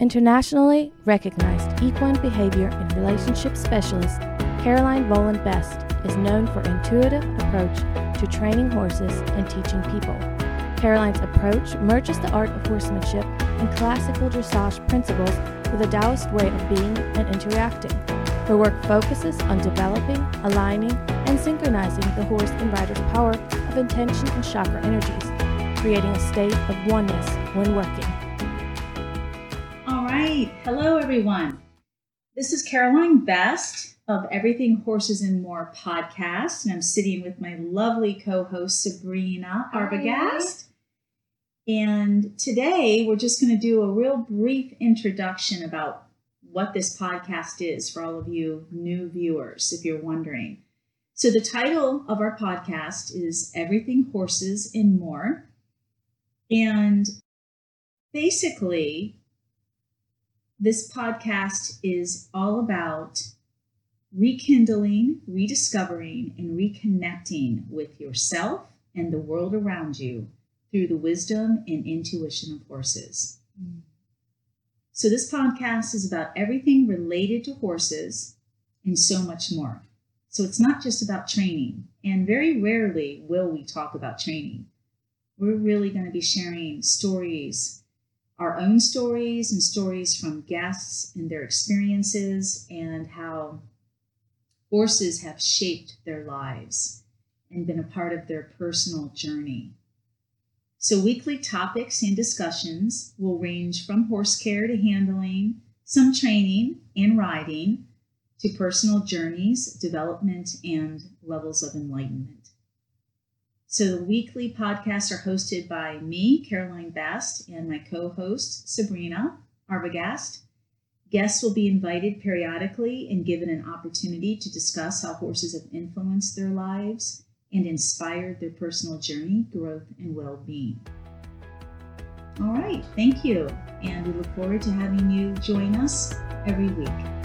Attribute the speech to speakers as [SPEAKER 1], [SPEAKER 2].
[SPEAKER 1] Internationally recognized equine behavior and relationship specialist, Caroline Voland Best is known for intuitive approach to training horses and teaching people. Caroline's approach merges the art of horsemanship and classical dressage principles with a Taoist way of being and interacting. Her work focuses on developing, aligning, and synchronizing the horse and rider's power of intention and chakra energies, creating a state of oneness when working.
[SPEAKER 2] Right. Hello, everyone. This is Caroline Best of Everything Horses and More podcast, and I'm sitting with my lovely co host, Sabrina Arbogast. And today we're just going to do a real brief introduction about what this podcast is for all of you new viewers, if you're wondering. So, the title of our podcast is Everything Horses and More. And basically, this podcast is all about rekindling, rediscovering, and reconnecting with yourself and the world around you through the wisdom and intuition of horses. So, this podcast is about everything related to horses and so much more. So, it's not just about training, and very rarely will we talk about training. We're really going to be sharing stories, our own stories, and stories from guests and their experiences, and how horses have shaped their lives and been a part of their personal journey. So, weekly topics and discussions will range from horse care to handling, some training and riding, to personal journeys, development, and levels of enlightenment. So, the weekly podcasts are hosted by me, Caroline Best, and my co host, Sabrina Arbogast. Guests will be invited periodically and given an opportunity to discuss how horses have influenced their lives and inspired their personal journey, growth, and well being. All right, thank you. And we look forward to having you join us every week.